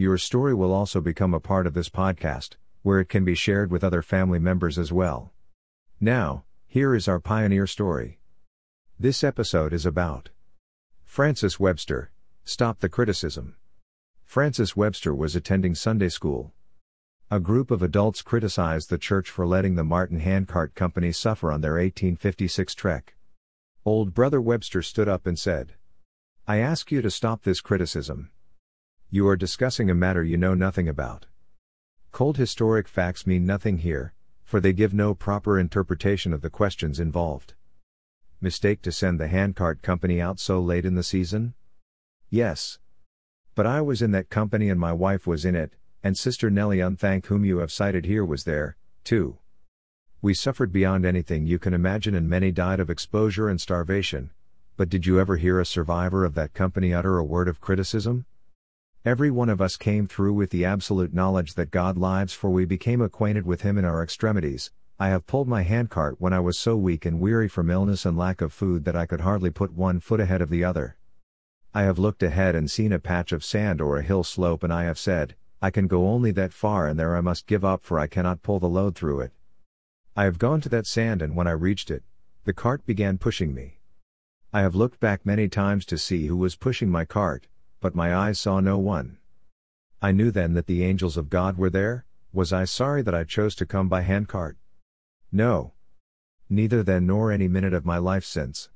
Your story will also become a part of this podcast, where it can be shared with other family members as well. Now, here is our pioneer story. This episode is about Francis Webster Stop the Criticism. Francis Webster was attending Sunday school. A group of adults criticized the church for letting the Martin Handcart Company suffer on their 1856 trek. Old Brother Webster stood up and said, I ask you to stop this criticism. You are discussing a matter you know nothing about. Cold historic facts mean nothing here, for they give no proper interpretation of the questions involved. Mistake to send the handcart company out so late in the season? Yes. But I was in that company and my wife was in it, and Sister Nellie Unthank, whom you have cited here, was there, too. We suffered beyond anything you can imagine, and many died of exposure and starvation. But did you ever hear a survivor of that company utter a word of criticism? Every one of us came through with the absolute knowledge that God lives, for we became acquainted with Him in our extremities. I have pulled my handcart when I was so weak and weary from illness and lack of food that I could hardly put one foot ahead of the other. I have looked ahead and seen a patch of sand or a hill slope, and I have said, I can go only that far, and there I must give up, for I cannot pull the load through it. I have gone to that sand, and when I reached it, the cart began pushing me. I have looked back many times to see who was pushing my cart, but my eyes saw no one. I knew then that the angels of God were there, was I sorry that I chose to come by handcart? No. Neither then nor any minute of my life since.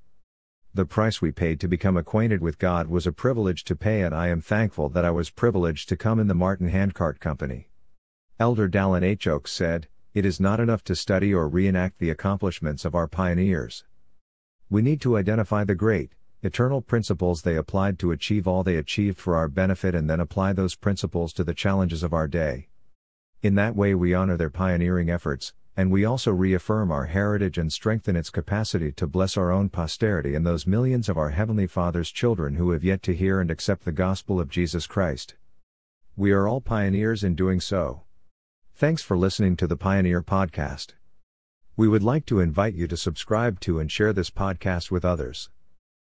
The price we paid to become acquainted with God was a privilege to pay, and I am thankful that I was privileged to come in the Martin Handcart Company. Elder Dallin H. Oaks said, It is not enough to study or reenact the accomplishments of our pioneers. We need to identify the great, eternal principles they applied to achieve all they achieved for our benefit and then apply those principles to the challenges of our day. In that way, we honor their pioneering efforts, and we also reaffirm our heritage and strengthen its capacity to bless our own posterity and those millions of our Heavenly Father's children who have yet to hear and accept the gospel of Jesus Christ. We are all pioneers in doing so. Thanks for listening to the Pioneer Podcast. We would like to invite you to subscribe to and share this podcast with others.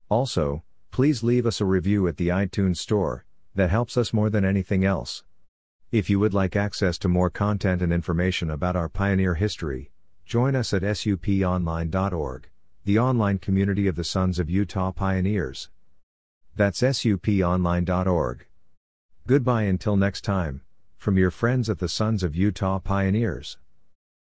Also, please leave us a review at the iTunes Store, that helps us more than anything else. If you would like access to more content and information about our pioneer history, join us at suponline.org, the online community of the Sons of Utah Pioneers. That's suponline.org. Goodbye until next time, from your friends at the Sons of Utah Pioneers.